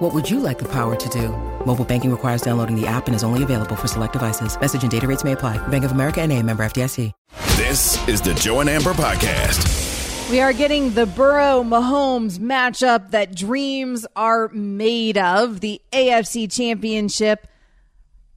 What would you like the power to do? Mobile banking requires downloading the app and is only available for select devices. Message and data rates may apply. Bank of America and a member FDIC. This is the Joe and Amber Podcast. We are getting the Burrow Mahomes matchup that dreams are made of. The AFC Championship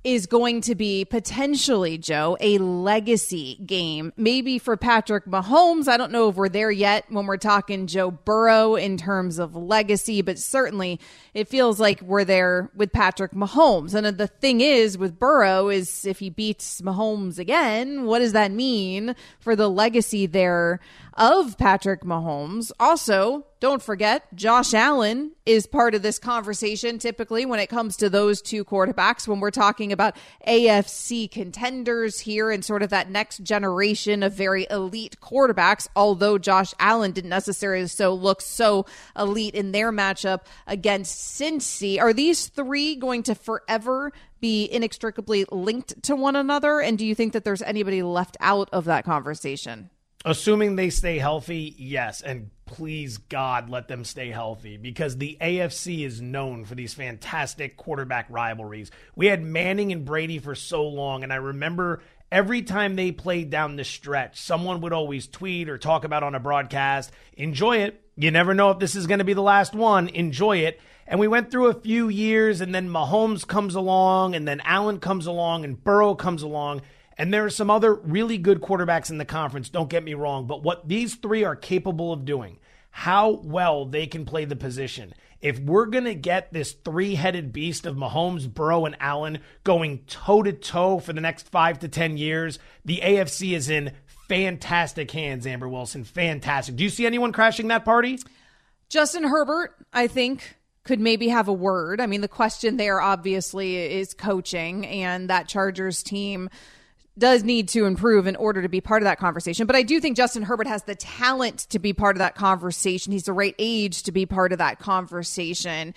is going to be potentially, Joe, a legacy game. Maybe for Patrick Mahomes. I don't know if we're there yet when we're talking Joe Burrow in terms of legacy, but certainly it feels like we're there with Patrick Mahomes. And the thing is with Burrow is if he beats Mahomes again, what does that mean for the legacy there of Patrick Mahomes? Also, don't forget, Josh Allen is part of this conversation typically when it comes to those two quarterbacks when we're talking about AFC contenders here and sort of that next generation of very elite quarterbacks, although Josh Allen didn't necessarily so look so elite in their matchup against Cincy. Are these three going to forever be inextricably linked to one another? And do you think that there's anybody left out of that conversation? Assuming they stay healthy, yes. And please, God, let them stay healthy because the AFC is known for these fantastic quarterback rivalries. We had Manning and Brady for so long, and I remember every time they played down the stretch, someone would always tweet or talk about on a broadcast, enjoy it. You never know if this is going to be the last one. Enjoy it. And we went through a few years, and then Mahomes comes along, and then Allen comes along, and Burrow comes along. And there are some other really good quarterbacks in the conference, don't get me wrong, but what these three are capable of doing, how well they can play the position. If we're going to get this three headed beast of Mahomes, Burrow, and Allen going toe to toe for the next five to 10 years, the AFC is in fantastic hands, Amber Wilson. Fantastic. Do you see anyone crashing that party? Justin Herbert, I think, could maybe have a word. I mean, the question there obviously is coaching, and that Chargers team does need to improve in order to be part of that conversation. But I do think Justin Herbert has the talent to be part of that conversation. He's the right age to be part of that conversation.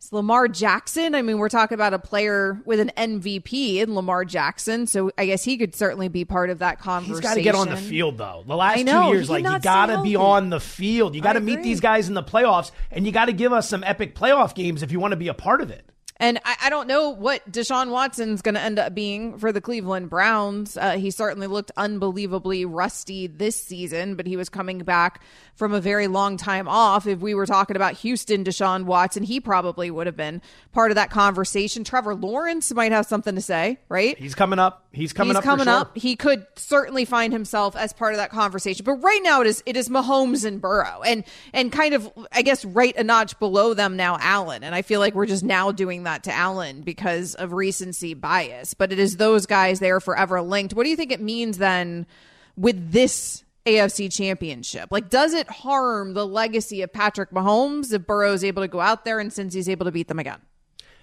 It's Lamar Jackson. I mean, we're talking about a player with an MVP in Lamar Jackson, so I guess he could certainly be part of that conversation. He's got to get on the field though. The last know, two years, like you got to be on the field. You got to meet these guys in the playoffs, and you got to give us some epic playoff games if you want to be a part of it. And I, I, don't know what Deshaun Watson's going to end up being for the Cleveland Browns. Uh, he certainly looked unbelievably rusty this season, but he was coming back from a very long time off. If we were talking about Houston, Deshaun Watson, he probably would have been part of that conversation. Trevor Lawrence might have something to say, right? He's coming up. He's coming up. He's up. coming sure. up. He could certainly find himself as part of that conversation. But right now, it is it is Mahomes and Burrow, and and kind of I guess right a notch below them now, Allen. And I feel like we're just now doing that to Allen because of recency bias. But it is those guys they are forever linked. What do you think it means then with this AFC championship? Like, does it harm the legacy of Patrick Mahomes if Burrow is able to go out there and since he's able to beat them again?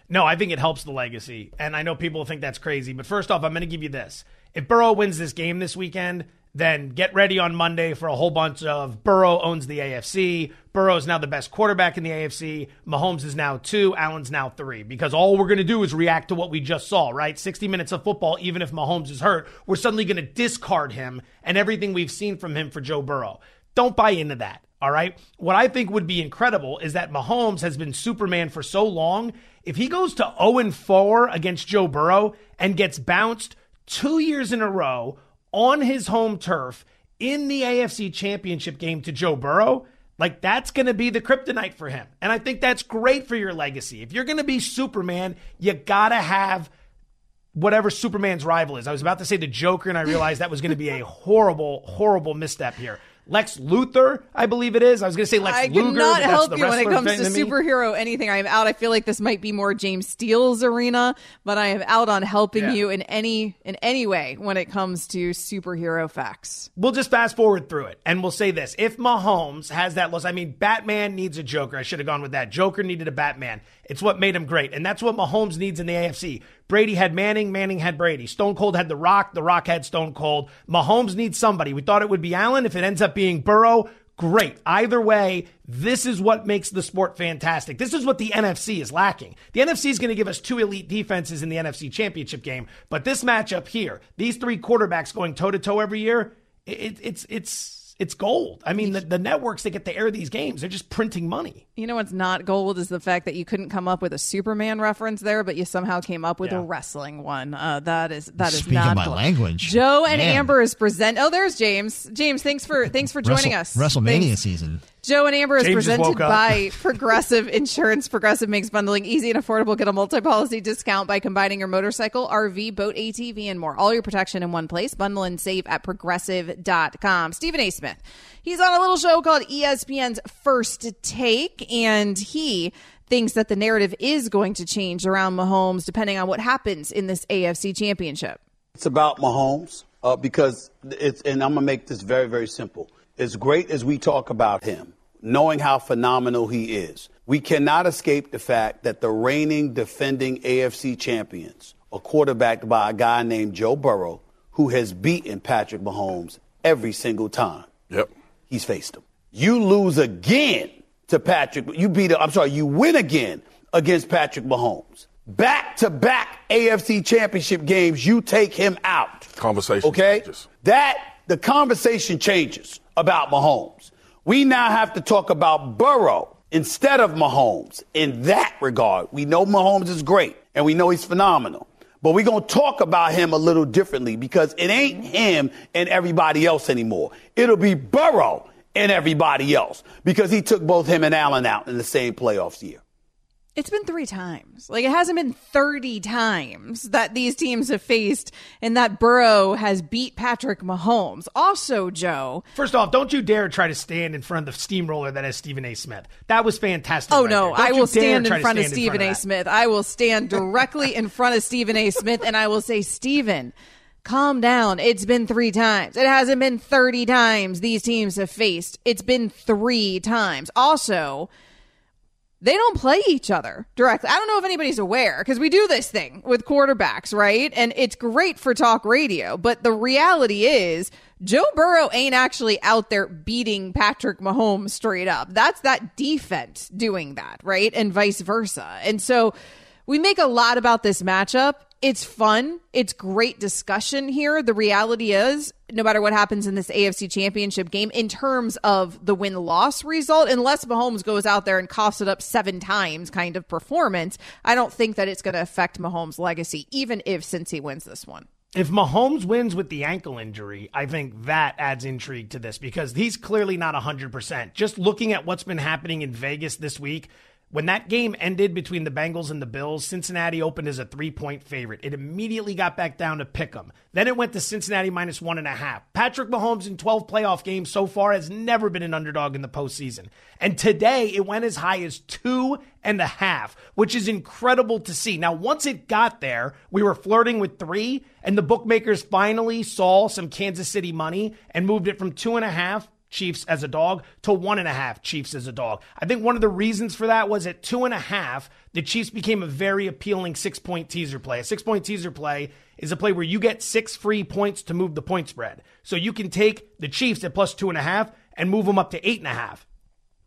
No, I think it helps the legacy. And I know people think that's crazy. But first off, I'm going to give you this. If Burrow wins this game this weekend, then get ready on Monday for a whole bunch of Burrow owns the AFC. Burrow is now the best quarterback in the AFC. Mahomes is now two. Allen's now three. Because all we're going to do is react to what we just saw, right? 60 minutes of football, even if Mahomes is hurt, we're suddenly going to discard him and everything we've seen from him for Joe Burrow. Don't buy into that. All right. What I think would be incredible is that Mahomes has been Superman for so long. If he goes to 0 4 against Joe Burrow and gets bounced two years in a row on his home turf in the AFC championship game to Joe Burrow, like that's going to be the kryptonite for him. And I think that's great for your legacy. If you're going to be Superman, you got to have whatever Superman's rival is. I was about to say the Joker, and I realized that was going to be a horrible, horrible misstep here. Lex Luthor, I believe it is. I was going to say Lex I Luger. I cannot help you when it comes to, to superhero anything. I am out. I feel like this might be more James Steele's arena, but I am out on helping yeah. you in any in any way when it comes to superhero facts. We'll just fast forward through it, and we'll say this: If Mahomes has that loss, I mean, Batman needs a Joker. I should have gone with that. Joker needed a Batman. It's what made him great, and that's what Mahomes needs in the AFC. Brady had Manning, Manning had Brady. Stone Cold had The Rock, The Rock had Stone Cold. Mahomes needs somebody. We thought it would be Allen. If it ends up being Burrow, great. Either way, this is what makes the sport fantastic. This is what the NFC is lacking. The NFC is going to give us two elite defenses in the NFC championship game, but this matchup here, these three quarterbacks going toe to toe every year, it, it's, it's, it's gold. I mean, the, the networks that get to air these games, they're just printing money. You know what's not gold is the fact that you couldn't come up with a Superman reference there, but you somehow came up with yeah. a wrestling one. Uh, that is that is Speaking not my gold. language. Joe and Man. Amber is present. Oh, there's James. James, thanks for thanks for joining Wrestle, us. WrestleMania thanks. season. Joe and Amber is James presented by Progressive Insurance. Progressive makes bundling easy and affordable. Get a multi-policy discount by combining your motorcycle, RV, boat, ATV, and more. All your protection in one place. Bundle and save at progressive.com. Stephen A. Smith. He's on a little show called ESPN's First Take, and he thinks that the narrative is going to change around Mahomes depending on what happens in this AFC championship. It's about Mahomes uh, because it's, and I'm going to make this very, very simple as great as we talk about him, knowing how phenomenal he is, we cannot escape the fact that the reigning defending AFC champions are quarterbacked by a guy named Joe Burrow who has beaten Patrick Mahomes every single time. Yep. He's faced him. You lose again to Patrick. You beat him. I'm sorry, you win again against Patrick Mahomes. Back to back AFC championship games, you take him out. Conversation. Okay? Changes. That the conversation changes about Mahomes. We now have to talk about Burrow instead of Mahomes in that regard. We know Mahomes is great and we know he's phenomenal. But we're going to talk about him a little differently because it ain't him and everybody else anymore. It'll be Burrow and everybody else because he took both him and Allen out in the same playoffs year. It's been three times. Like it hasn't been 30 times that these teams have faced and that Burrow has beat Patrick Mahomes. Also, Joe. First off, don't you dare try to stand in front of the steamroller that is Stephen A. Smith. That was fantastic. Oh, right no. I will stand in front stand of Stephen A. Smith. I will stand directly in front of Stephen A. Smith and I will say, Stephen, calm down. It's been three times. It hasn't been 30 times these teams have faced. It's been three times. Also, they don't play each other directly. I don't know if anybody's aware because we do this thing with quarterbacks, right? And it's great for talk radio, but the reality is Joe Burrow ain't actually out there beating Patrick Mahomes straight up. That's that defense doing that, right? And vice versa. And so we make a lot about this matchup it's fun. It's great discussion here. The reality is, no matter what happens in this AFC championship game, in terms of the win loss result, unless Mahomes goes out there and coughs it up seven times kind of performance, I don't think that it's going to affect Mahomes' legacy, even if since he wins this one. If Mahomes wins with the ankle injury, I think that adds intrigue to this because he's clearly not 100%. Just looking at what's been happening in Vegas this week, when that game ended between the Bengals and the Bills, Cincinnati opened as a three point favorite. It immediately got back down to pick 'em. Then it went to Cincinnati minus one and a half. Patrick Mahomes in 12 playoff games so far has never been an underdog in the postseason. And today it went as high as two and a half, which is incredible to see. Now, once it got there, we were flirting with three, and the bookmakers finally saw some Kansas City money and moved it from two and a half Chiefs as a dog to one and a half Chiefs as a dog. I think one of the reasons for that was at two and a half, the Chiefs became a very appealing six point teaser play. A six point teaser play is a play where you get six free points to move the point spread. So you can take the Chiefs at plus two and a half and move them up to eight and a half.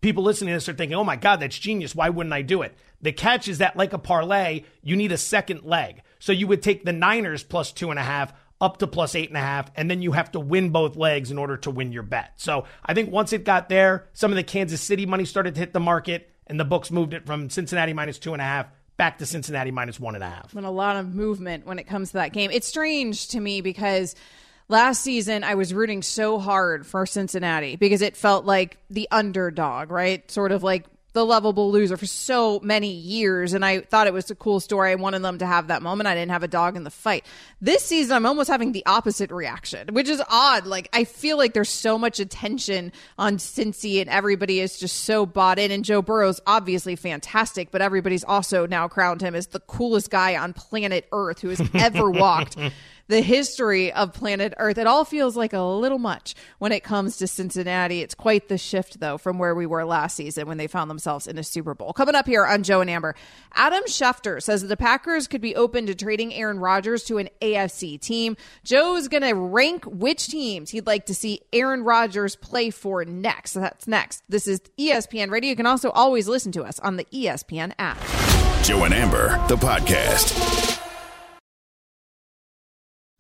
People listening to this are thinking, oh my God, that's genius. Why wouldn't I do it? The catch is that, like a parlay, you need a second leg. So you would take the Niners plus two and a half up to plus eight and a half, and then you have to win both legs in order to win your bet. So I think once it got there, some of the Kansas City money started to hit the market, and the books moved it from Cincinnati minus two and a half back to Cincinnati minus one and a half. And a lot of movement when it comes to that game. It's strange to me because last season I was rooting so hard for Cincinnati because it felt like the underdog, right? Sort of like the lovable loser for so many years. And I thought it was a cool story. I wanted them to have that moment. I didn't have a dog in the fight. This season, I'm almost having the opposite reaction, which is odd. Like, I feel like there's so much attention on Cincy and everybody is just so bought in. And Joe Burrow's obviously fantastic, but everybody's also now crowned him as the coolest guy on planet Earth who has ever walked the history of planet Earth. It all feels like a little much when it comes to Cincinnati. It's quite the shift, though, from where we were last season when they found themselves in a Super Bowl. Coming up here on Joe and Amber, Adam Schefter says that the Packers could be open to trading Aaron Rodgers to an AFC team. Joe's going to rank which teams he'd like to see Aaron Rodgers play for next. So that's next. This is ESPN Radio. You can also always listen to us on the ESPN app. Joe and Amber, the podcast.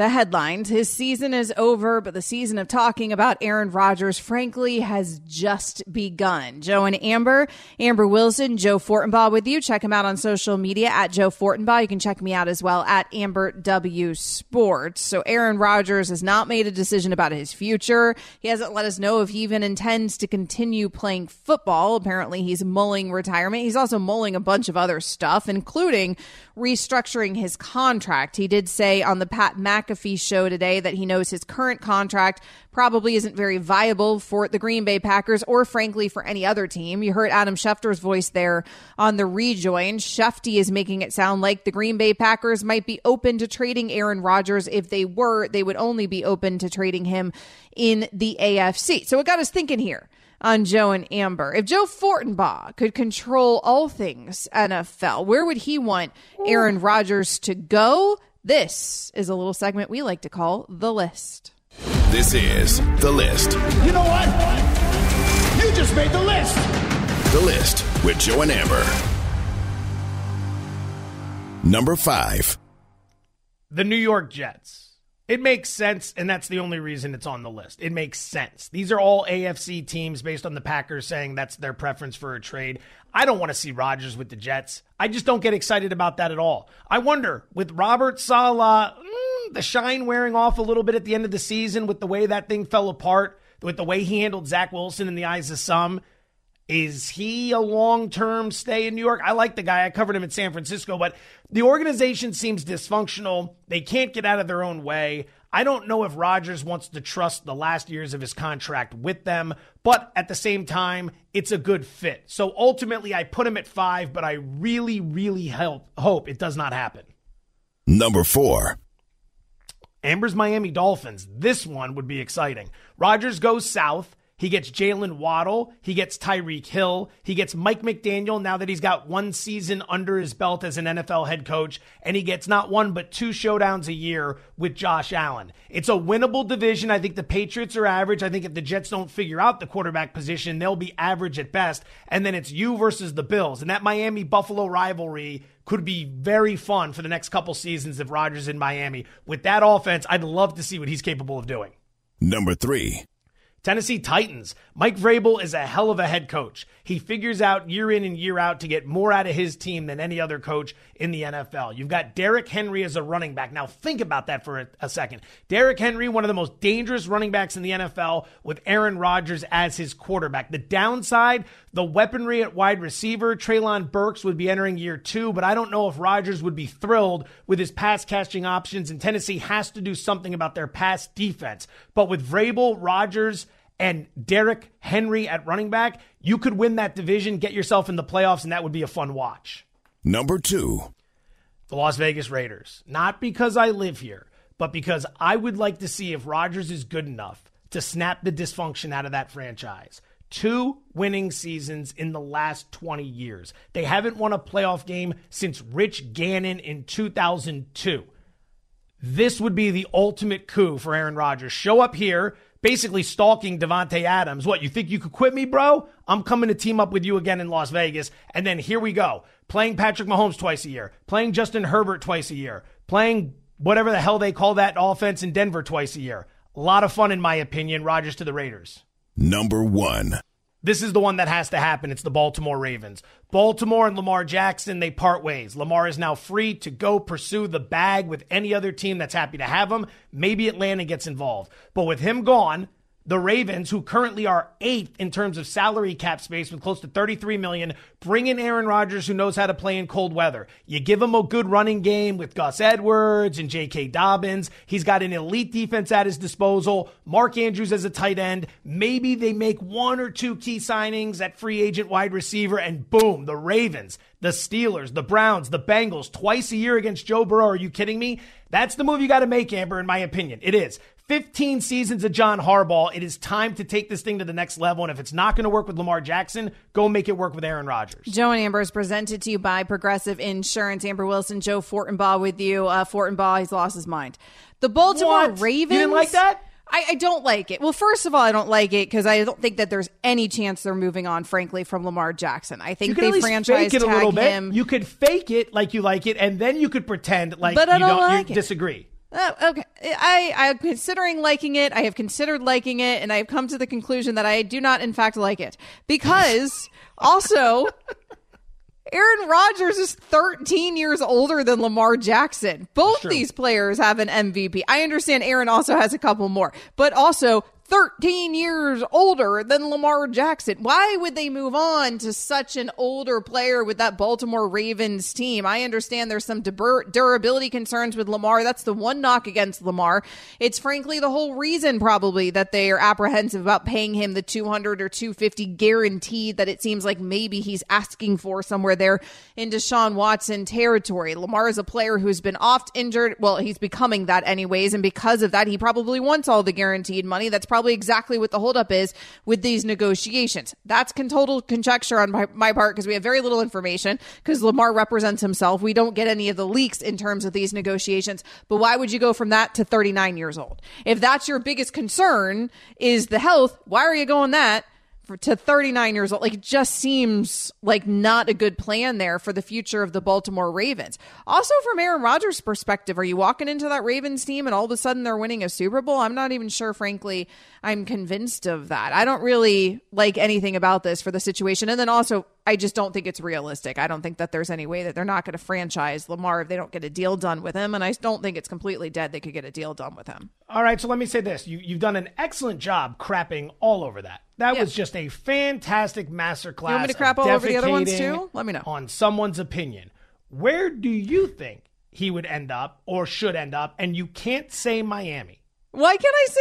the headlines. His season is over, but the season of talking about Aaron Rodgers, frankly, has just begun. Joe and Amber, Amber Wilson, Joe Fortenbaugh with you. Check him out on social media at Joe Fortenbaugh. You can check me out as well at Amber W Sports. So Aaron Rodgers has not made a decision about his future. He hasn't let us know if he even intends to continue playing football. Apparently, he's mulling retirement. He's also mulling a bunch of other stuff, including restructuring his contract. He did say on the Pat McAfee show today that he knows his current contract probably isn't very viable for the Green Bay Packers or frankly for any other team. You heard Adam Schefter's voice there on the rejoin. Shefty is making it sound like the Green Bay Packers might be open to trading Aaron Rodgers. If they were, they would only be open to trading him in the AFC. So it got us thinking here on Joe and Amber. If Joe Fortenbaugh could control all things NFL, where would he want Aaron Rodgers to go? This is a little segment we like to call The List. This is The List. You know what? You just made the list. The List with Joe and Amber. Number five. The New York Jets. It makes sense, and that's the only reason it's on the list. It makes sense. These are all AFC teams based on the Packers saying that's their preference for a trade. I don't want to see Rodgers with the Jets. I just don't get excited about that at all. I wonder, with Robert Saleh, mm, the shine wearing off a little bit at the end of the season with the way that thing fell apart, with the way he handled Zach Wilson in the eyes of some, is he a long term stay in New York? I like the guy. I covered him in San Francisco, but the organization seems dysfunctional. They can't get out of their own way. I don't know if Rodgers wants to trust the last years of his contract with them, but at the same time, it's a good fit. So ultimately, I put him at five, but I really, really help, hope it does not happen. Number four. Amber's Miami Dolphins. This one would be exciting. Rodgers goes south. He gets Jaylen Waddle. He gets Tyreek Hill. He gets Mike McDaniel now that he's got one season under his belt as an NFL head coach. And he gets not one, but two showdowns a year with Josh Allen. It's a winnable division. I think the Patriots are average. I think if the Jets don't figure out the quarterback position, they'll be average at best. And then it's you versus the Bills. And that Miami Buffalo rivalry could be very fun for the next couple seasons if Rodgers in Miami. With that offense, I'd love to see what he's capable of doing. Number three. Tennessee Titans. Mike Vrabel is a hell of a head coach. He figures out year in and year out to get more out of his team than any other coach in the NFL. You've got Derrick Henry as a running back. Now, think about that for a, a second. Derrick Henry, one of the most dangerous running backs in the NFL, with Aaron Rodgers as his quarterback. The downside, the weaponry at wide receiver. Treylon Burks would be entering year two, but I don't know if Rodgers would be thrilled with his pass catching options, and Tennessee has to do something about their pass defense. But with Vrabel, Rodgers, and Derrick Henry at running back, you could win that division, get yourself in the playoffs, and that would be a fun watch. Number two. The Las Vegas Raiders. Not because I live here, but because I would like to see if Rodgers is good enough to snap the dysfunction out of that franchise. Two winning seasons in the last 20 years. They haven't won a playoff game since Rich Gannon in 2002. This would be the ultimate coup for Aaron Rodgers. Show up here, basically stalking Davante Adams. What, you think you could quit me, bro? I'm coming to team up with you again in Las Vegas. And then here we go. Playing Patrick Mahomes twice a year, playing Justin Herbert twice a year, playing whatever the hell they call that offense in Denver twice a year. A lot of fun, in my opinion. Rodgers to the Raiders. Number one. This is the one that has to happen. It's the Baltimore Ravens. Baltimore and Lamar Jackson, they part ways. Lamar is now free to go pursue the bag with any other team that's happy to have him. Maybe Atlanta gets involved. But with him gone, the Ravens, who currently are eighth in terms of salary cap space with close to 33 million, bring in Aaron Rodgers who knows how to play in cold weather. You give him a good running game with Gus Edwards and J.K. Dobbins. He's got an elite defense at his disposal. Mark Andrews as a tight end. Maybe they make one or two key signings at free agent wide receiver, and boom, the Ravens, the Steelers, the Browns, the Bengals, twice a year against Joe Burrow. Are you kidding me? That's the move you got to make, Amber, in my opinion. It is. 15 seasons of John Harbaugh. It is time to take this thing to the next level. And if it's not going to work with Lamar Jackson, go make it work with Aaron Rodgers. Joe and Amber is presented to you by Progressive Insurance. Amber Wilson, Joe Fortenbaugh with you. Uh, Fortenbaugh, he's lost his mind. The Baltimore What? Ravens. You didn't like that? I, I don't like it. Well, first of all, I don't like it because I don't think that there's any chance they're moving on, frankly, from Lamar Jackson. I think they franchise fake it a tag little bit. him. You could fake it like you like it, and then you could pretend like But I don't don't like you it. disagree. Uh, okay, I I'm considering liking it. I have considered liking it, and I have come to the conclusion that I do not, in fact, like it because also. Aaron Rodgers is 13 years older than Lamar Jackson. Both these players have an MVP. I understand Aaron also has a couple more, but also 13 years older than Lamar Jackson. Why would they move on to such an older player with that Baltimore Ravens team? I understand there's some dur- durability concerns with Lamar. That's the one knock against Lamar. It's frankly the whole reason probably that they are apprehensive about paying him the 200 or 250 guaranteed that it seems like maybe he's asking for somewhere there in Deshaun Watson territory. Lamar is a player who's been oft injured. Well, he's becoming that anyways. And because of that, he probably wants all the guaranteed money. That's probably exactly what the holdup is with these negotiations. That's total conjecture on my, my part because we have very little information because Lamar represents himself. We don't get any of the leaks in terms of these negotiations. But why would you go from that to 39 years old? If that's your biggest concern is the health, why are you going that? To 39 years old. Like it just seems like not a good plan there for the future of the Baltimore Ravens. Also, from Aaron Rodgers' perspective, are you walking into that Ravens team and all of a sudden they're winning a Super Bowl? I'm not even sure, frankly, I'm convinced of that. I don't really like anything about this for the situation. And then also, I just don't think it's realistic. I don't think that there's any way that they're not going to franchise Lamar if they don't get a deal done with him. And I don't think it's completely dead they could get a deal done with him. All right, so let me say this. You, you've done an excellent job crapping all over that. That Yeah. was just a fantastic masterclass. You want me to crap all over the other ones too? Let me know. On someone's opinion. Where do you think he would end up or should end up? And you can't say Miami Why can't I say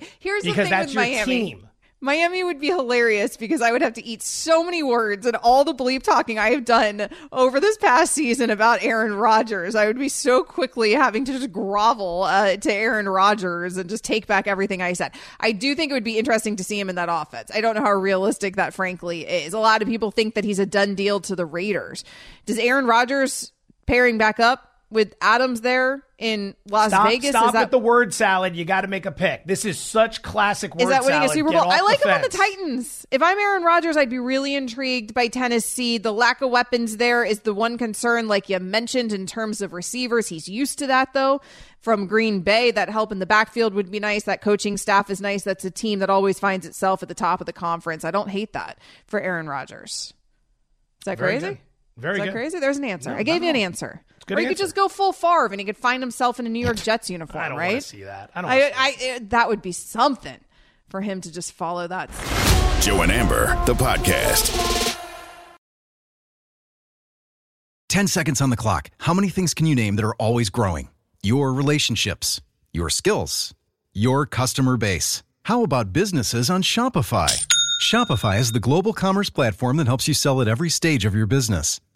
Miami? Here's the because thing that's with your Miami. team. Miami would be hilarious because I would have to eat so many words and all the bleep talking I have done over this past season about Aaron Rodgers. I would be so quickly having to just grovel uh, to Aaron Rodgers and just take back everything I said. I do think it would be interesting to see him in that offense. I don't know how realistic that frankly is. A lot of people think that he's a done deal to the Raiders. Does Aaron Rodgers pairing back up with Adams there in Las stop, Vegas. Stop that, with the word salad. You got to make a pick. This is such classic word Is that winning salad. a Super Bowl? I like him on the. Titans. If I'm Aaron Rodgers, I'd be really intrigued by Tennessee. The lack of weapons there is the one concern, like you mentioned, in terms of receivers. He's used to that, though. From Green Bay, that help in the backfield would be nice. That coaching staff is nice. That's a team that always finds itself at the top of the conference. I don't hate that for Aaron Rodgers. Is that Very crazy? good. Very Is that good. crazy? There's an answer. I gave you an answer. Good or you could just go full Favre and he could find himself in a New York Jets uniform, I don't right? want to see that. I don't. I, wanna see I, I, that would be something for him to just follow that. Joe and Amber, the podcast. 10 seconds on the clock. How many things can you name that are always growing? Your relationships, your skills, your customer base. How about businesses on Shopify? Shopify is the global commerce platform that helps you sell at every stage of your business.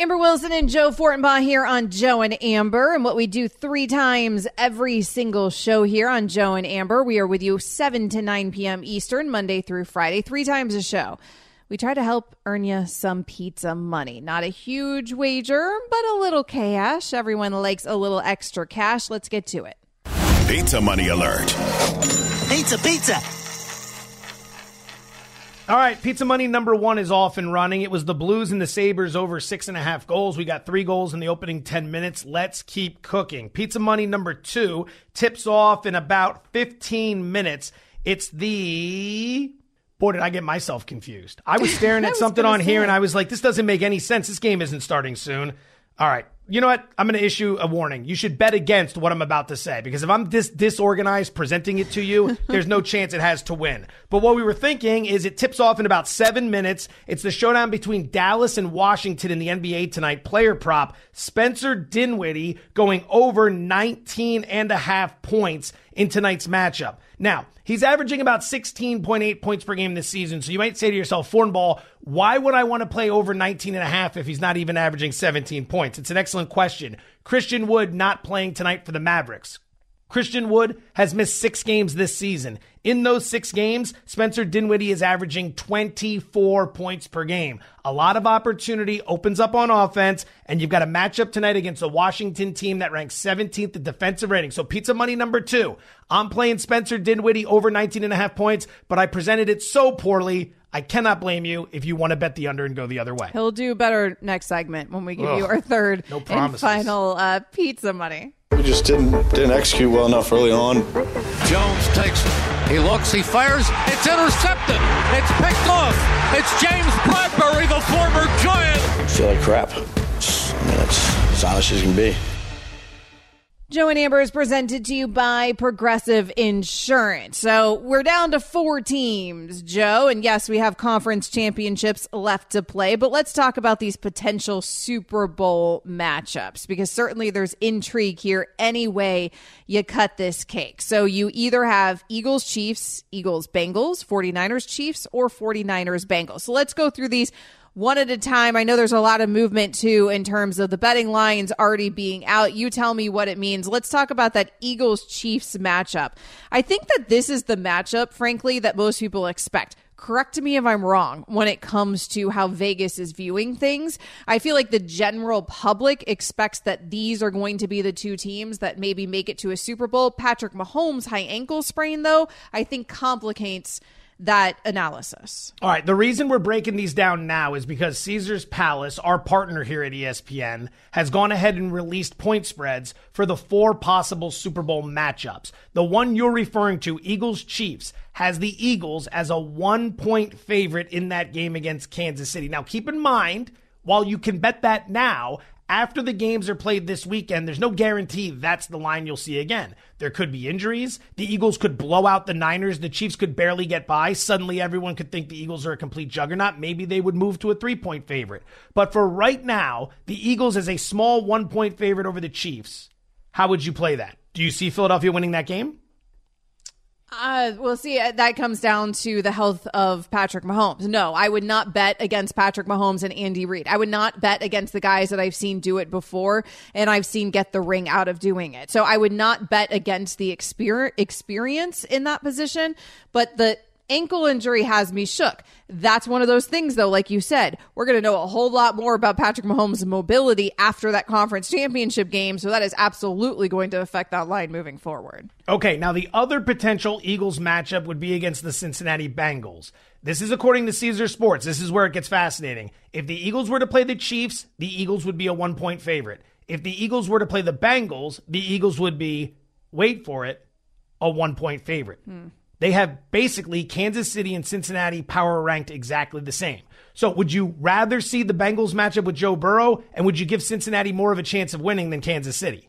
Amber Wilson and Joe Fortenbaugh here on Joe and Amber. And what we do three times every single show here on Joe and Amber, we are with you 7 to 9 p.m. Eastern, Monday through Friday, three times a show. We try to help earn you some pizza money. Not a huge wager, but a little cash. Everyone likes a little extra cash. Let's get to it. Pizza money alert. Pizza, pizza. All right, pizza money number one is off and running. It was the Blues and the Sabres over six and a half goals. We got three goals in the opening 10 minutes. Let's keep cooking. Pizza money number two tips off in about 15 minutes. It's the. Boy, did I get myself confused. I was staring at something on here say. and I was like, this doesn't make any sense. This game isn't starting soon. All right. You know what? I'm going to issue a warning. You should bet against what I'm about to say because if I'm this disorganized presenting it to you, there's no chance it has to win. But what we were thinking is it tips off in about seven minutes. It's the showdown between Dallas and Washington in the NBA tonight. Player prop Spencer Dinwiddie going over 19 and a half points in tonight's matchup. Now, he's averaging about 16.8 points per game this season. So you might say to yourself, Fortenbaugh, why would I want to play over 19 and a half if he's not even averaging 17 points? It's an excellent question. Christian Wood not playing tonight for the Mavericks. Christian Wood has missed six games this season. In those six games, Spencer Dinwiddie is averaging 24 points per game. A lot of opportunity opens up on offense, and you've got a matchup tonight against a Washington team that ranks 17th in defensive rating. So pizza money number two. I'm playing Spencer Dinwiddie over 19 and a half points, but I presented it so poorly. I cannot blame you if you want to bet the under and go the other way. He'll do better next segment when we give you our third no and final uh, pizza money. We just didn't didn't execute well enough early on. Jones takes it. He looks, he fires. It's intercepted. It's picked off. It's James Bradberry, the former Giant. I feel like crap. It's- I mean, it's as honest as you can be. Joe and Amber is presented to you by Progressive Insurance. So we're down to four teams, Joe. And yes, we have conference championships left to play, but let's talk about these potential Super Bowl matchups because certainly there's intrigue here any way you cut this cake. So you either have Eagles Chiefs, Eagles Bengals, 49ers Chiefs, or 49ers Bengals. So let's go through these one at a time. I know there's a lot of movement too in terms of the betting lines already being out. You tell me what it means. Let's talk about that Eagles Chiefs matchup. I think that this is the matchup, frankly, that most people expect. correct me if I'm wrong when it comes to how Vegas is viewing things. I feel like the general public expects that these are going to be the two teams that maybe make it to a Super Bowl. Patrick Mahomes' high ankle sprain, though, I think complicates that analysis. All right. The reason we're breaking these down now is because Caesars Palace, our partner here at ESPN, has gone ahead and released point spreads for the four possible Super Bowl matchups. The one you're referring to, Eagles Chiefs, has the Eagles as a one point favorite in that game against Kansas City. Now, keep in mind, while you can bet that now, after the games are played this weekend, there's no guarantee that's the line you'll see again. There could be injuries. The Eagles could blow out the Niners. The Chiefs could barely get by. Suddenly, everyone could think the Eagles are a complete juggernaut. Maybe they would move to a three point favorite. But for right now, the Eagles is a small one point favorite over the Chiefs. How would you play that? Do you see Philadelphia winning that game? Uh, we'll see. Uh, that comes down to the health of Patrick Mahomes. No, I would not bet against Patrick Mahomes and Andy Reid. I would not bet against the guys that I've seen do it before and I've seen get the ring out of doing it. So I would not bet against the experience in that position. But the ankle injury has me shook. That's one of those things, though, like you said, we're going to know a whole lot more about Patrick Mahomes' mobility after that conference championship game. So that is absolutely going to affect that line moving forward. Okay, now the other potential Eagles matchup would be against the Cincinnati Bengals. This is according to Caesar Sports. This is where it gets fascinating. If the Eagles were to play the Chiefs, the Eagles would be a one point favorite. If the Eagles were to play the Bengals, the Eagles would be, wait for it, a one point favorite. Hmm. They have basically Kansas City and Cincinnati power ranked exactly the same. So would you rather see the Bengals match up with Joe Burrow and would you give Cincinnati more of a chance of winning than Kansas City?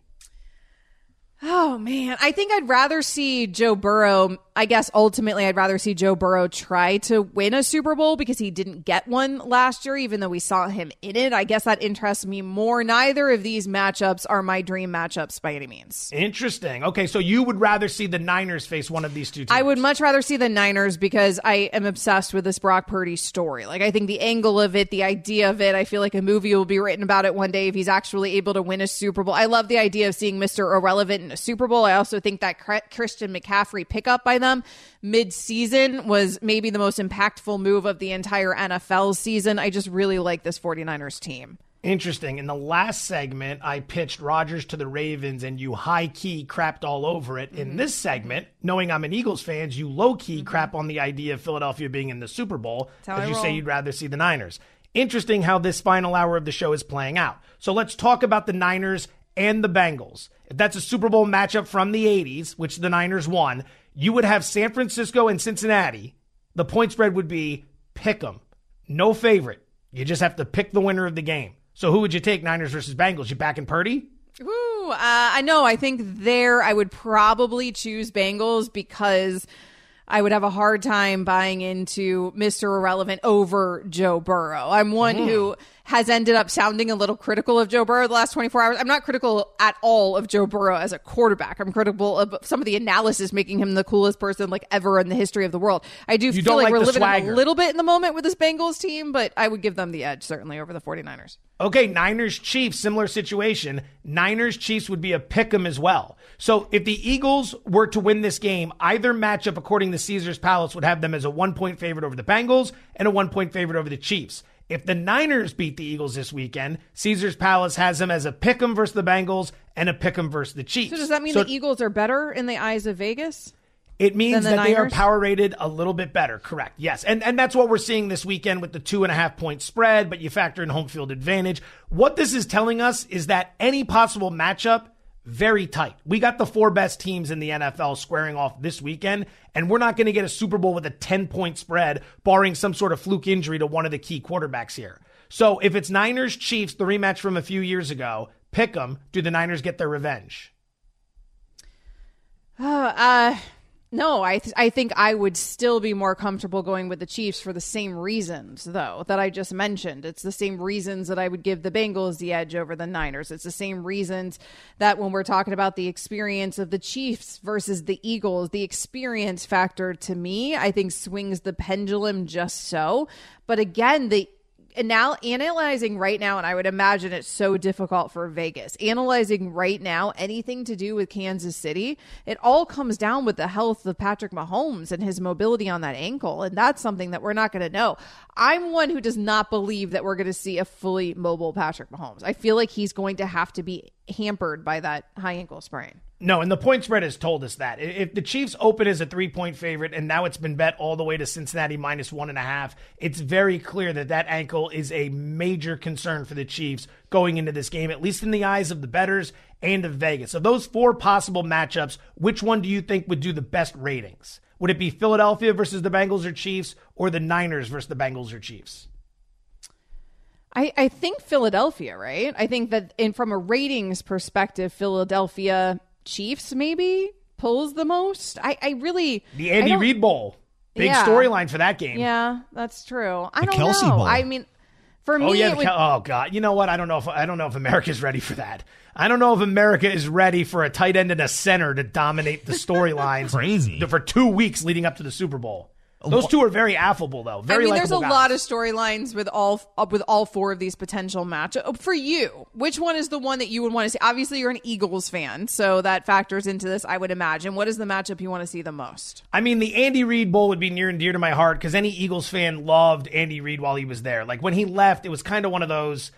Oh man, I think I'd rather see Joe Burrow. I guess ultimately I'd rather see Joe Burrow try to win a Super Bowl because he didn't get one last year, even though we saw him in it. I guess that interests me more. Neither of these matchups are my dream matchups by any means. Interesting. Okay, so you would rather see the Niners face one of these two teams? I would much rather see the Niners because I am obsessed with this Brock Purdy story. Like I think the angle of it, the idea of it, I feel like a movie will be written about it one day if he's actually able to win a Super Bowl. I love the idea of seeing Mr. Irrelevant in a Super Bowl. I also think that Christian McCaffrey pickup by them mid-season was maybe the most impactful move of the entire NFL season. I just really like this 49ers team. Interesting. In the last segment, I pitched Rodgers to the Ravens and you high key crapped all over it. In mm-hmm. this segment, knowing I'm an Eagles fan, you low key mm-hmm. crap on the idea of Philadelphia being in the Super Bowl because you roll. say you'd rather see the Niners. Interesting how this final hour of the show is playing out. So let's talk about the Niners and the Bengals. If that's a Super Bowl matchup from the 80s, which the Niners won, you would have San Francisco and Cincinnati. The point spread would be pick 'em. No favorite. You just have to pick the winner of the game. So who would you take, Niners versus Bengals? You back in Purdy? Ooh, uh, I know. I think there I would probably choose Bengals because I would have a hard time buying into Mr. Irrelevant over Joe Burrow. I'm one mm. who has ended up sounding a little critical of Joe Burrow the last 24 hours. I'm not critical at all of Joe Burrow as a quarterback. I'm critical of some of the analysis making him the coolest person like ever in the history of the world. I do you feel like, like we're living a little bit in the moment with this Bengals team, but I would give them the edge certainly over the 49ers. Okay, Niners Chiefs, similar situation. Niners Chiefs would be a pick 'em as well. So if the Eagles were to win this game, either matchup according to Caesar's Palace would have them as a one point favorite over the Bengals and a one point favorite over the Chiefs. If the Niners beat the Eagles this weekend, Caesar's Palace has them as a pick 'em versus the Bengals and a pick 'em versus the Chiefs. So does that mean so the Eagles are better in the eyes of Vegas? It means the that Niners? they are power rated a little bit better. Correct. Yes. And and that's what we're seeing this weekend with the two and a half point spread, but you factor in home field advantage. What this is telling us is that any possible matchup very tight. We got the four best teams in the NFL squaring off this weekend, and we're not going to get a Super Bowl with a 10 point spread, barring some sort of fluke injury to one of the key quarterbacks here. So if it's Niners Chiefs, the rematch from a few years ago, pick them. Do the Niners get their revenge? Uh, uh no, I th- I think I would still be more comfortable going with the Chiefs for the same reasons though that I just mentioned. It's the same reasons that I would give the Bengals the edge over the Niners. It's the same reasons that when we're talking about the experience of the Chiefs versus the Eagles, the experience factor to me, I think swings the pendulum just so. But again, the now analyzing right now, and I would imagine it's so difficult for Vegas. Analyzing right now anything to do with Kansas City, it all comes down with the health of Patrick Mahomes and his mobility on that ankle, and that's something that we're not going to know. I'm one who does not believe that we're going to see a fully mobile Patrick Mahomes. I feel like he's going to have to be hampered by that high ankle sprain. No, and the point spread has told us that. If the Chiefs open as a three point favorite and now it's been bet all the way to Cincinnati minus one and a half, it's very clear that that ankle is a major concern for the Chiefs going into this game, at least in the eyes of the bettors and of Vegas. Of those four possible matchups, which one do you think would do the best ratings? Would it be Philadelphia versus the Bengals or Chiefs or the Niners versus the Bengals or Chiefs? I, I think Philadelphia, right? I think that in from a ratings perspective, Philadelphia Chiefs maybe pulls the most. I, I really the Andy Reid Bowl, big yeah. storyline for that game. Yeah, that's true. I the don't Kelce know. Bowl. I mean, for oh, me, yeah, would... oh god, you know what? I don't know if I don't know if America's ready for that. I don't know if America is ready for a tight end and a center to dominate the storylines. Crazy for two weeks leading up to the Super Bowl. Those two are very affable, though. Very. I mean, there's a guys. lot of storylines with all uh, with all four of these potential matchups. Uh, for you, which one is the one that you would want to see? Obviously, you're an Eagles fan, so that factors into this. I would imagine. What is the matchup you want to see the most? I mean, the Andy Reid Bowl would be near and dear to my heart because any Eagles fan loved Andy Reid while he was there. Like when he left, it was kind of one of those.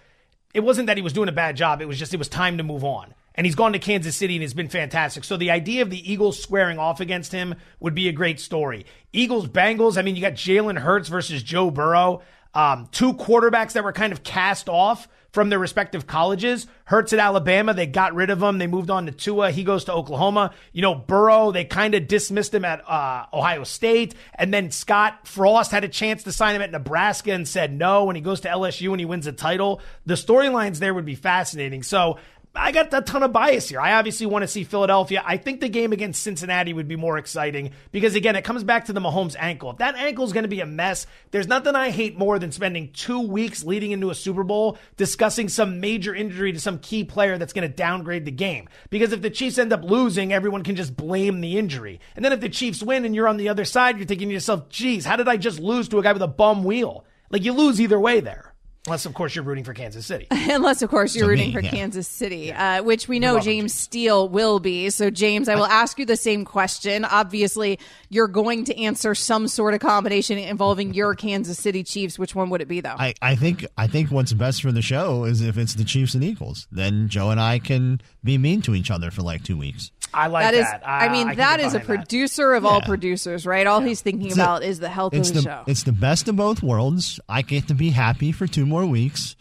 It wasn't that he was doing a bad job. It was just it was time to move on and he's gone to Kansas City and has been fantastic. So the idea of the Eagles squaring off against him would be a great story. Eagles Bengals. I mean, you got Jalen Hurts versus Joe Burrow, um, two quarterbacks that were kind of cast off from their respective colleges. Hurts at Alabama, they got rid of him. They moved on to Tua. He goes to Oklahoma. You know, Burrow, they kind of dismissed him at uh, Ohio State. And then Scott Frost had a chance to sign him at Nebraska and said no. And he goes to LSU and he wins a title. The storylines there would be fascinating. So I got a ton of bias here. I obviously want to see Philadelphia. I think the game against Cincinnati would be more exciting because, again, it comes back to the Mahomes ankle. If that ankle is going to be a mess, there's nothing I hate more than spending two weeks leading into a Super Bowl discussing some major injury to some key player that's going to downgrade the game. Because if the Chiefs end up losing, everyone can just blame the injury. And then if the Chiefs win and you're on the other side, you're thinking to yourself, geez, how did I just lose to a guy with a bum wheel? Like you lose either way there. Unless, of course, you're rooting for Kansas City. Unless, of course, you're so rooting me, for yeah. Kansas City, yeah. uh, which we know James Steele will be. So, James, I will ask you the same question. Obviously, you're going to answer some sort of combination involving your Kansas City Chiefs. Which one would it be, though? I, I think I think what's best for the show is if it's the Chiefs and Eagles. Then Joe and I can be mean to each other for like two weeks. I like that. that. Is, I, I mean, I that is a producer that. of yeah. all producers, right? All yeah. he's thinking it's about a, is the health of the, the, show. It's the best of both worlds. I get to be happy for two more weeks,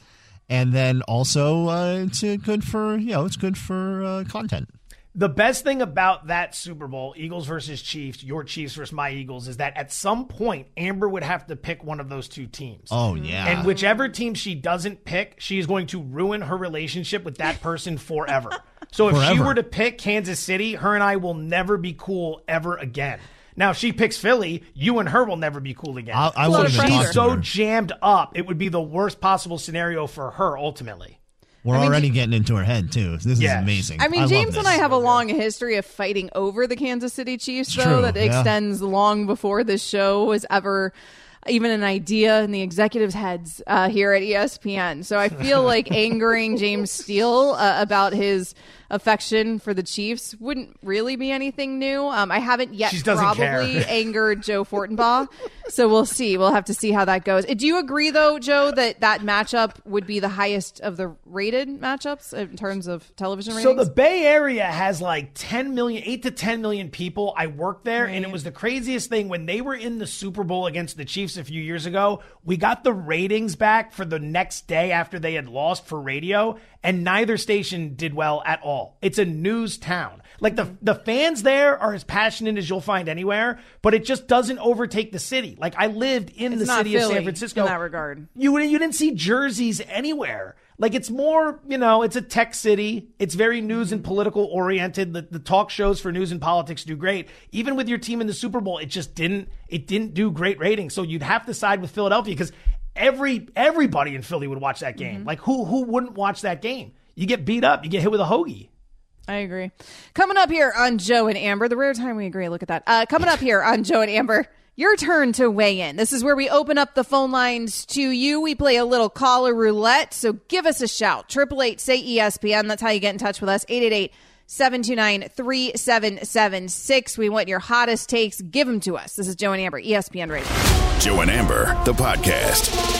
and then also uh, it's good for you know it's good for uh, content. The best thing about that Super Bowl, Eagles versus Chiefs, your Chiefs versus my Eagles, is that at some point Amber would have to pick one of those two teams. Oh yeah. And whichever team she doesn't pick, she is going to ruin her relationship with that person forever. So if forever. she were to pick Kansas City, her and I will never be cool ever again. Now, if she picks Philly, you and her will never be cool again. I, I so she's so jammed up, it would be the worst possible scenario for her ultimately. We're I mean, already getting into her head too. This yes. is amazing. I mean, I James and I have a long history of fighting over the Kansas City Chiefs, though True, that yeah. extends long before this show was ever even an idea in the executives' heads uh, here at ESPN. So I feel like angering James Steele uh, about his affection for the Chiefs wouldn't really be anything new. Um, I haven't yet probably angered Joe Fortenbaugh, so we'll see. We'll have to see how that goes. Do you agree, though, Joe, that that matchup would be the highest of the rated matchups in terms of television ratings? So the Bay Area has like 10 million, 8 to 10 million people. I worked there, right. and it was the craziest thing when they were in the Super Bowl against the Chiefs a few years ago. We got the ratings back for the next day after they had lost for radio, and neither station did well at all. It's a news town. Like the the fans there are as passionate as you'll find anywhere, but it just doesn't overtake the city. Like I lived in it's the city Philly of San Francisco in that regard. You you didn't see jerseys anywhere. Like it's more, you know, it's a tech city. It's very news and political oriented. The, the talk shows for news and politics do great. Even with your team in the Super Bowl, it just didn't it didn't do great ratings. So you'd have to side with Philadelphia because every everybody in Philly would watch that game. Mm-hmm. Like who who wouldn't watch that game? You get beat up, you get hit with a hoagie. I agree. Coming up here on Joe and Amber, the rare time we agree. Look at that. Uh, coming up here on Joe and Amber, your turn to weigh in. This is where we open up the phone lines to you. We play a little caller roulette. So give us a shout. Triple eight say ESPN. That's how you get in touch with us. 888 729 3776. We want your hottest takes. Give them to us. This is Joe and Amber, ESPN Radio. Joe and Amber, the podcast.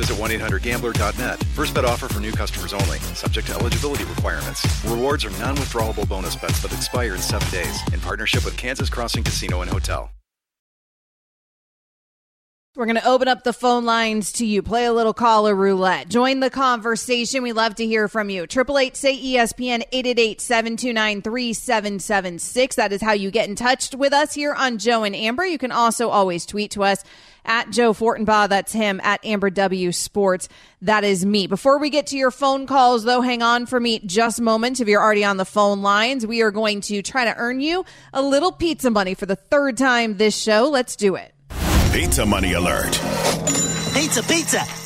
visit 1-800-GAMBLER.net. First bet offer for new customers only. Subject to eligibility requirements. Rewards are non-withdrawable bonus bets that expire in seven days. In partnership with Kansas Crossing Casino and Hotel. We're going to open up the phone lines to you. Play a little caller roulette. Join the conversation. We love to hear from you. Triple eight say ESPN eight eight eight seven two nine three seven seven six. That is how you get in touch with us here on Joe and Amber. You can also always tweet to us at Joe Fortenbaugh. That's him at Amber W Sports. That is me. Before we get to your phone calls, though, hang on for me just a moment. If you're already on the phone lines, we are going to try to earn you a little pizza money for the third time this show. Let's do it. Pizza money alert. Pizza, pizza.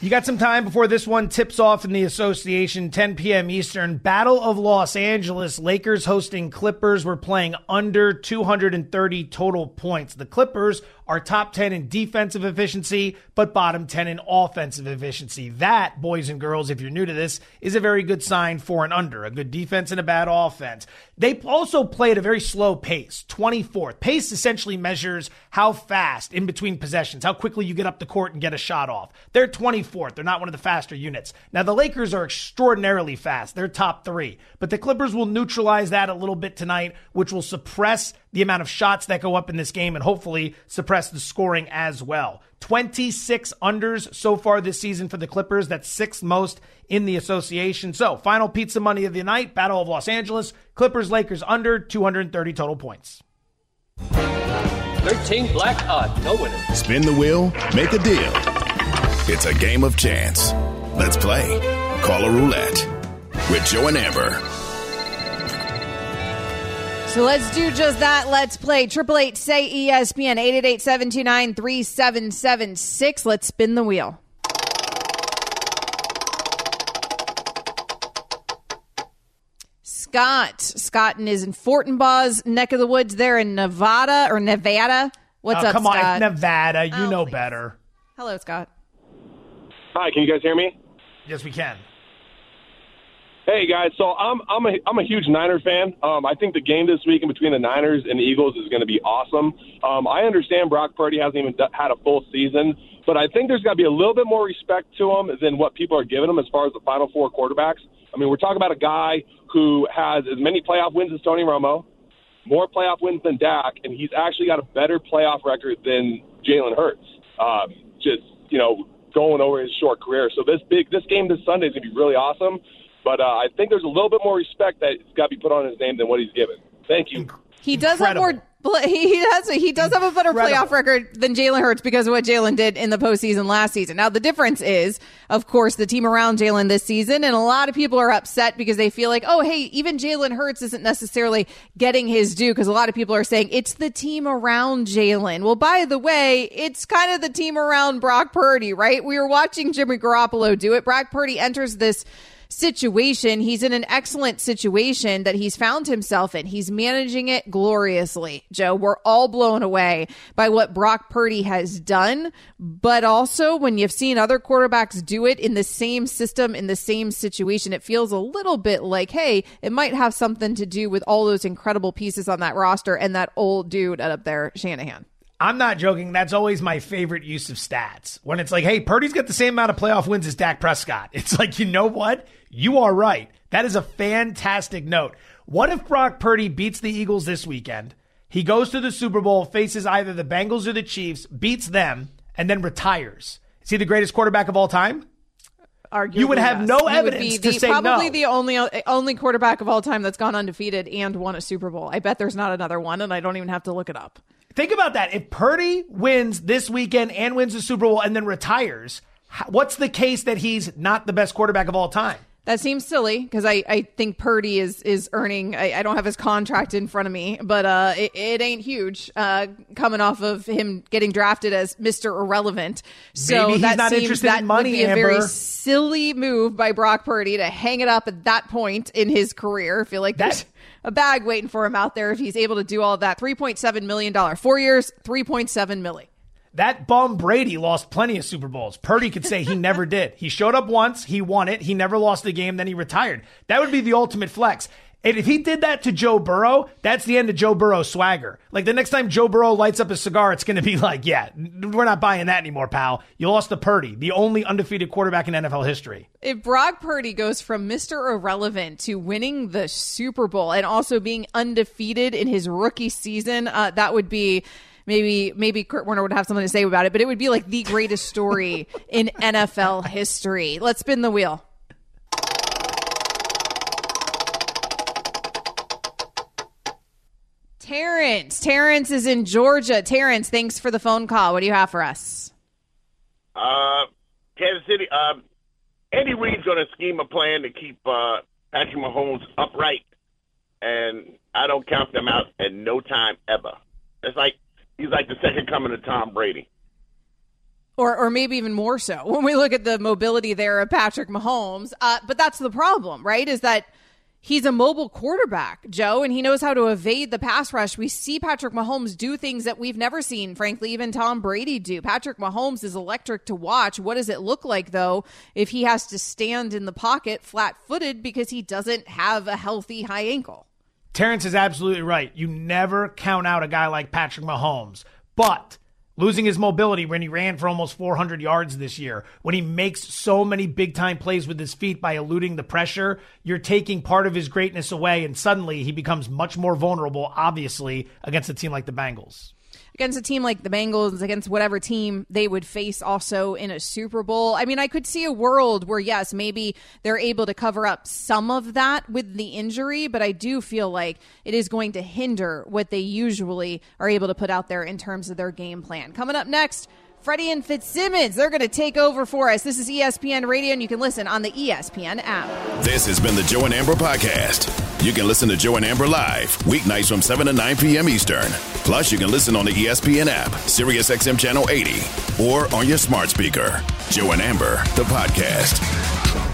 You got some time before this one tips off in the association, 10 p.m. Eastern. Battle of Los Angeles. Lakers hosting Clippers. We're playing under 230 total points. The Clippers are top 10 in defensive efficiency, but bottom 10 in offensive efficiency. That, boys and girls, if you're new to this, is a very good sign for an under, a good defense and a bad offense. They also play at a very slow pace, 24th. Pace essentially measures how fast in between possessions, how quickly you get up the court and get a shot off. They're 24th. They're not one of the faster units. Now, the Lakers are extraordinarily fast. They're top three, but the Clippers will neutralize that a little bit tonight, which will suppress the amount of shots that go up in this game and hopefully suppress the scoring as well. 26 unders so far this season for the Clippers. That's sixth most in the association. So, final pizza money of the night Battle of Los Angeles. Clippers, Lakers under 230 total points. 13 black odd, no winner. Spin the wheel, make a deal. It's a game of chance. Let's play. Call a roulette with Joe and Amber. So let's do just that. Let's play. Triple eight say E ESPN eight eight eight seven two nine three seven seven six. Let's spin the wheel. Scott. Scott is in Fortenbaugh's neck of the woods there in Nevada or Nevada. What's Oh, up, come Scott? on, Nevada. You Oh, know please. better. Hello, Scott. Hi, can you guys hear me? Yes, we can. Hey guys, so I'm I'm a I'm a huge Niner fan. Um, I think the game this week in between the Niners and the Eagles is going to be awesome. Um, I understand Brock Purdy hasn't even had a full season, but I think there's got to be a little bit more respect to him than what people are giving him as far as the Final Four quarterbacks. I mean, we're talking about a guy who has as many playoff wins as Tony Romo, more playoff wins than Dak, and he's actually got a better playoff record than Jalen Hurts. Um, just you know, going over his short career. So this big this game this Sunday is going to be really awesome. But uh, I think there's a little bit more respect that's got to be put on his name than what he's given. Thank you. He does have more. He he does. He does have a better playoff record than Jalen Hurts because of what Jalen did in the postseason last season. Now the difference is, of course, the team around Jalen this season, and a lot of people are upset because they feel like, oh, hey, even Jalen Hurts isn't necessarily getting his due because a lot of people are saying it's the team around Jalen. Well, by the way, it's kind of the team around Brock Purdy, right? We were watching Jimmy Garoppolo do it. Brock Purdy enters this situation. He's in an excellent situation that he's found himself in. He's managing it gloriously. Joe, we're all blown away by what Brock Purdy has done. But also, when you've seen other quarterbacks do it in the same system, in the same situation, it feels a little bit like, hey, it might have something to do with all those incredible pieces on that roster and that old dude up there, Shanahan. I'm not joking. That's always my favorite use of stats. When it's like, hey, Purdy's got the same amount of playoff wins as Dak Prescott. It's like, you know what? You are right. That is a fantastic note. What if Brock Purdy beats the Eagles this weekend? He goes to the Super Bowl, faces either the Bengals or the Chiefs, beats them, and then retires. Is he the greatest quarterback of all time? Arguably, you would have yes. no He would evidence be to the- say probably no. the only only quarterback of all time that's gone undefeated and won a Super Bowl. I bet there's not another one, and I don't even have to look it up. Think about that. If Purdy wins this weekend and wins the Super Bowl and then retires, what's the case that he's not the best quarterback of all time? That seems silly because I, I think Purdy is is earning. I, I don't have his contract in front of me, but uh, it, it ain't huge. Uh, coming off of him getting drafted as Mister Irrelevant, so Maybe he's that not seems interested that in money, would be a very silly move by Brock Purdy to hang it up at that point in his career. I feel like there's a bag waiting for him out there if he's able to do all that. Three point seven million dollar, four years, three point seven milli. That bum Brady lost plenty of Super Bowls. Purdy could say he never did. He showed up once, he won it, he never lost a game, then he retired. That would be the ultimate flex. And if he did that to Joe Burrow, that's the end of Joe Burrow's swagger. Like the next time Joe Burrow lights up a cigar, it's going to be like, yeah, we're not buying that anymore, pal. You lost to Purdy, the only undefeated quarterback in NFL history. If Brock Purdy goes from Mr. Irrelevant to winning the Super Bowl and also being undefeated in his rookie season, uh, that would be maybe maybe Kurt Warner would have something to say about it, but it would be like the greatest story in NFL history. Let's spin the wheel. Terrence. Terrence is in Georgia. Terrence, thanks for the phone call. What do you have for us? Uh, Kansas City. Um, Andy Reid's going to scheme a plan to keep uh, Patrick Mahomes upright, and I don't count them out at no time ever. It's like he's like the second coming of Tom Brady. or or maybe even more so when we look at the mobility there of Patrick Mahomes. Uh, but that's the problem, right? Is that he's a mobile quarterback, Joe, and he knows how to evade the pass rush. We see Patrick Mahomes do things that we've never seen, frankly, even Tom Brady do. Patrick Mahomes is electric to watch. What does it look like though if he has to stand in the pocket flat footed because he doesn't have a healthy high ankle? Terrence is absolutely right. You never count out a guy like Patrick Mahomes. But losing his mobility when he ran for almost 400 yards this year, when he makes so many big time plays with his feet by eluding the pressure, you're taking part of his greatness away, and suddenly he becomes much more vulnerable, obviously, against a team like the Bengals. Against a team like the Bengals, against whatever team they would face also in a Super Bowl. I mean, I could see a world where, yes, maybe they're able to cover up some of that with the injury, but I do feel like it is going to hinder what they usually are able to put out there in terms of their game plan. Coming up next, Freddie and Fitzsimmons, they're going to take over for us. This is ESPN Radio, and you can listen on the ESPN app. This has been the Joe and Amber Podcast. You can listen to Joe and Amber live weeknights from 7 to 9 p.m. Eastern. Plus, you can listen on the ESPN app, Sirius XM Channel 80, or on your smart speaker. Joe and Amber, the podcast.